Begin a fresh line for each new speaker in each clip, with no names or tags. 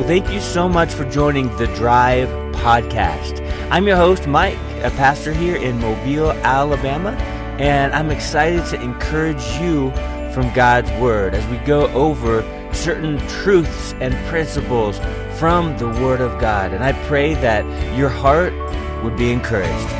Well, thank you so much for joining the Drive podcast. I'm your host, Mike, a pastor here in Mobile, Alabama, and I'm excited to encourage you from God's Word as we go over certain truths and principles from the Word of God. And I pray that your heart would be encouraged.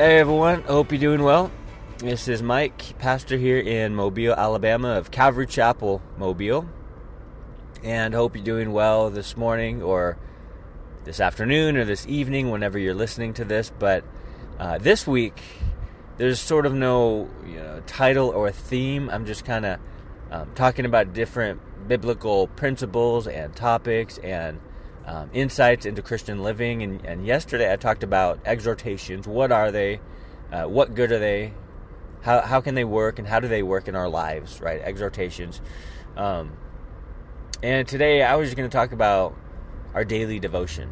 Hey everyone, I hope you're doing well. This is Mike, pastor here in Mobile, Alabama of Calvary Chapel, Mobile. And hope you're doing well this morning or this afternoon or this evening, whenever you're listening to this. But uh, this week, there's sort of no you know, title or theme. I'm just kind of um, talking about different biblical principles and topics and um, insights into Christian living. And, and, yesterday I talked about exhortations. What are they? Uh, what good are they? How, how can they work? And how do they work in our lives, right? Exhortations. Um, and today I was going to talk about our daily devotion.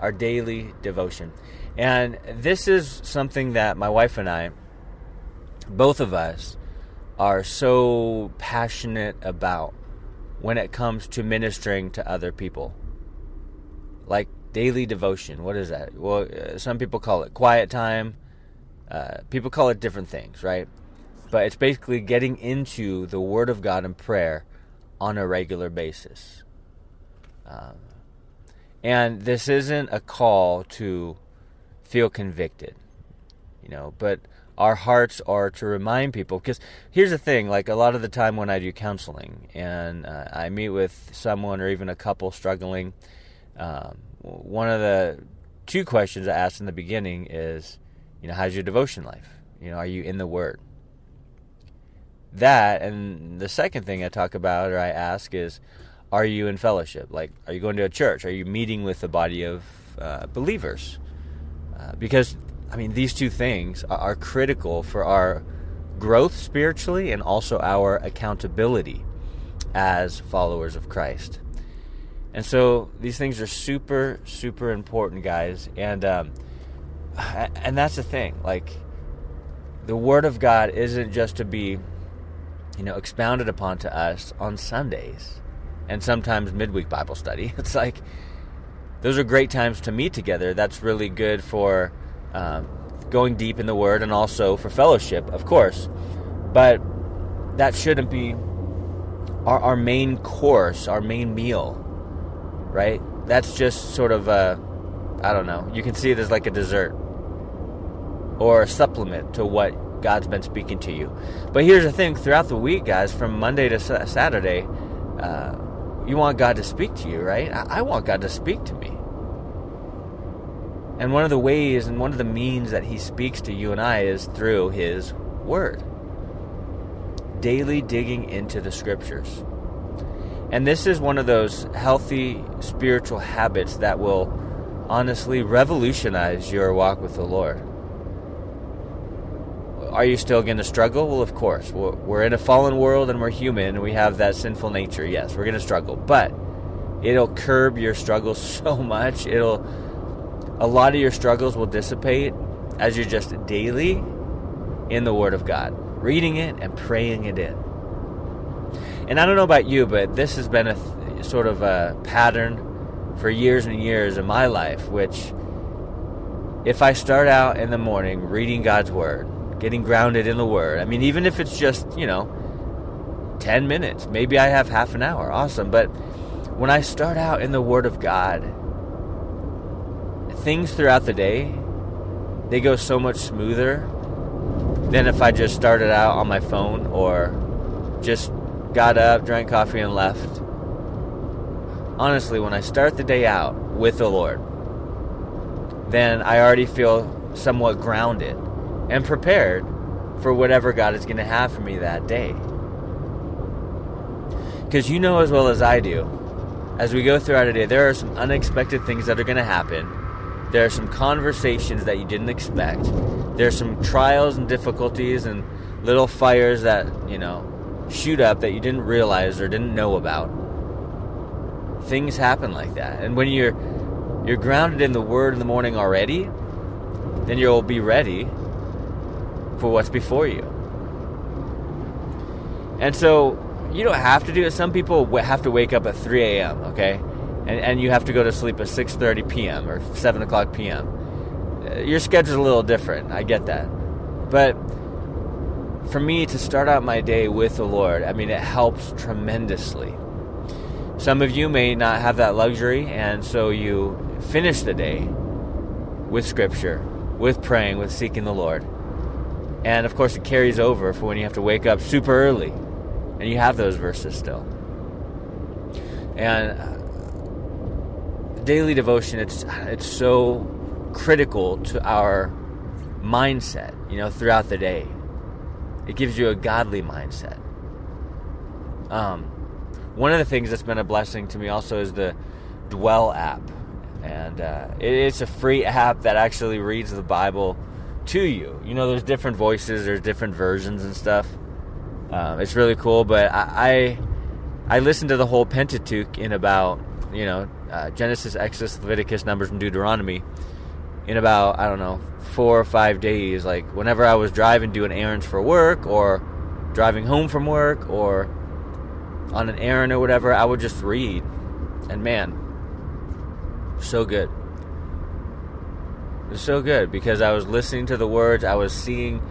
Our daily devotion. And this is something that my wife and I, both of us, are so passionate about when it comes to ministering to other people. Like daily devotion. What is that? Well, uh, some people call it quiet time. Uh, people call it different things, right? But it's basically getting into the Word of God and prayer on a regular basis. Um, and this isn't a call to feel convicted, you know, but our hearts are to remind people because here's the thing like a lot of the time when i do counseling and uh, i meet with someone or even a couple struggling um, one of the two questions i ask in the beginning is you know how's your devotion life? You know are you in the word? That and the second thing i talk about or i ask is are you in fellowship? Like are you going to a church? Are you meeting with a body of uh, believers? Uh, because I mean, these two things are critical for our growth spiritually and also our accountability as followers of Christ. And so these things are super, super important, guys. And um, and that's the thing. Like the Word of God isn't just to be, you know, expounded upon to us on Sundays and sometimes midweek Bible study. It's like those are great times to meet together. That's really good for um, going deep in the Word, and also for fellowship, of course. But that shouldn't be our, our main course, our main meal, right? That's just sort of a, I don't know, you can see it as like a dessert or a supplement to what God's been speaking to you. But here's the thing throughout the week, guys, from Monday to Saturday, uh, you want God to speak to you, right? I, I want God to speak to me. And one of the ways and one of the means that he speaks to you and I is through his word. Daily digging into the scriptures. And this is one of those healthy spiritual habits that will honestly revolutionize your walk with the Lord. Are you still going to struggle? Well, of course. We're in a fallen world and we're human and we have that sinful nature. Yes, we're going to struggle. But it'll curb your struggles so much. It'll a lot of your struggles will dissipate as you're just daily in the Word of God, reading it and praying it in. And I don't know about you, but this has been a th- sort of a pattern for years and years in my life, which if I start out in the morning reading God's Word, getting grounded in the Word, I mean, even if it's just, you know, 10 minutes, maybe I have half an hour, awesome. But when I start out in the Word of God, things throughout the day they go so much smoother than if I just started out on my phone or just got up, drank coffee, and left. Honestly, when I start the day out with the Lord, then I already feel somewhat grounded and prepared for whatever God is going to have for me that day. Because you know as well as I do, as we go throughout a day, there are some unexpected things that are going to happen there are some conversations that you didn't expect. There's some trials and difficulties and little fires that, you know, shoot up that you didn't realize or didn't know about. Things happen like that. And when you're you're grounded in the Word in the morning already, then you'll be ready for what's before you. And so you don't have to do it. Some people have to wake up at 3 a.m. Okay, and and you have to go to sleep at 6:30 p.m. or 7 o'clock p.m. Uh, your schedule's a little different. I get that, but for me to start out my day with the Lord, I mean, it helps tremendously. Some of you may not have that luxury, and so you finish the day with Scripture, with praying, with seeking the Lord. And of course, it carries over for when you have to wake up super early and you have those verses still. And daily devotion, it's, it's so critical to our mindset, you know, throughout the day. It gives you a godly mindset. Um, one of the things that's been a blessing to me also is the Dwell app. And uh, it, it's a free app that actually reads the Bible to you. You know, there's different voices, there's different versions and stuff. Um, it's really cool, but I, I, I listened to the whole Pentateuch in about you know uh, Genesis, Exodus, Leviticus, Numbers, and Deuteronomy in about I don't know four or five days. Like whenever I was driving, doing errands for work, or driving home from work, or on an errand or whatever, I would just read, and man, so good. It was so good because I was listening to the words, I was seeing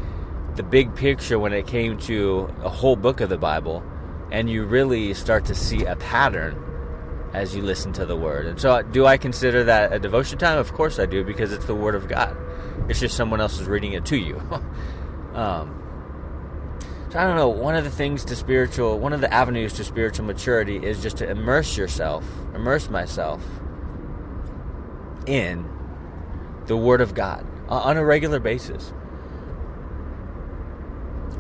the big picture when it came to a whole book of the Bible, and you really start to see a pattern as you listen to the word. And so, do I consider that a devotion time? Of course I do, because it's the word of God. It's just someone else is reading it to you. um, so I don't know. One of the things to spiritual, one of the avenues to spiritual maturity is just to immerse yourself, immerse myself in the Word of God on a regular basis.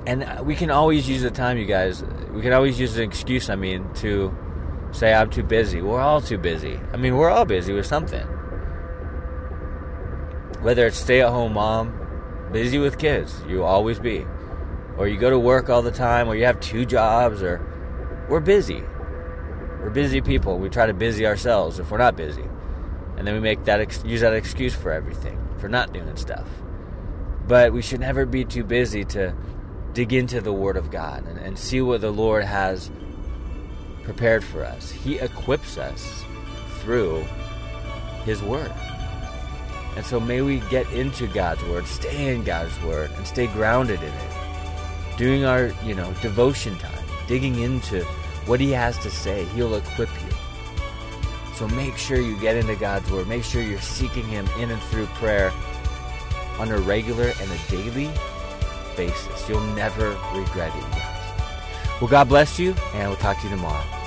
And uh, we can always use the time, you guys. We can always use an excuse, I mean, to say, I'm too busy. We're all too busy. I mean, we're all busy with something. Whether it's stay at home mom, busy with kids, you always be. Or you go to work all the time, or you have two jobs, or we're busy. We're busy people. We try to busy ourselves if we're not busy and then we make that ex- use that excuse for everything for not doing stuff. But we should never be too busy to dig into the Word of God and, and see what the Lord has prepared for us. He equips us through His Word. And so may we get into God's Word, stay in God's Word, and stay grounded in it. Doing our, you know, devotion time, digging into what He has to say. He'll equip you. So make sure you get into God's Word. Make sure you're seeking Him in and through prayer on a regular and a daily basis. You'll never regret it, guys. Well, God bless you, and we'll talk to you tomorrow.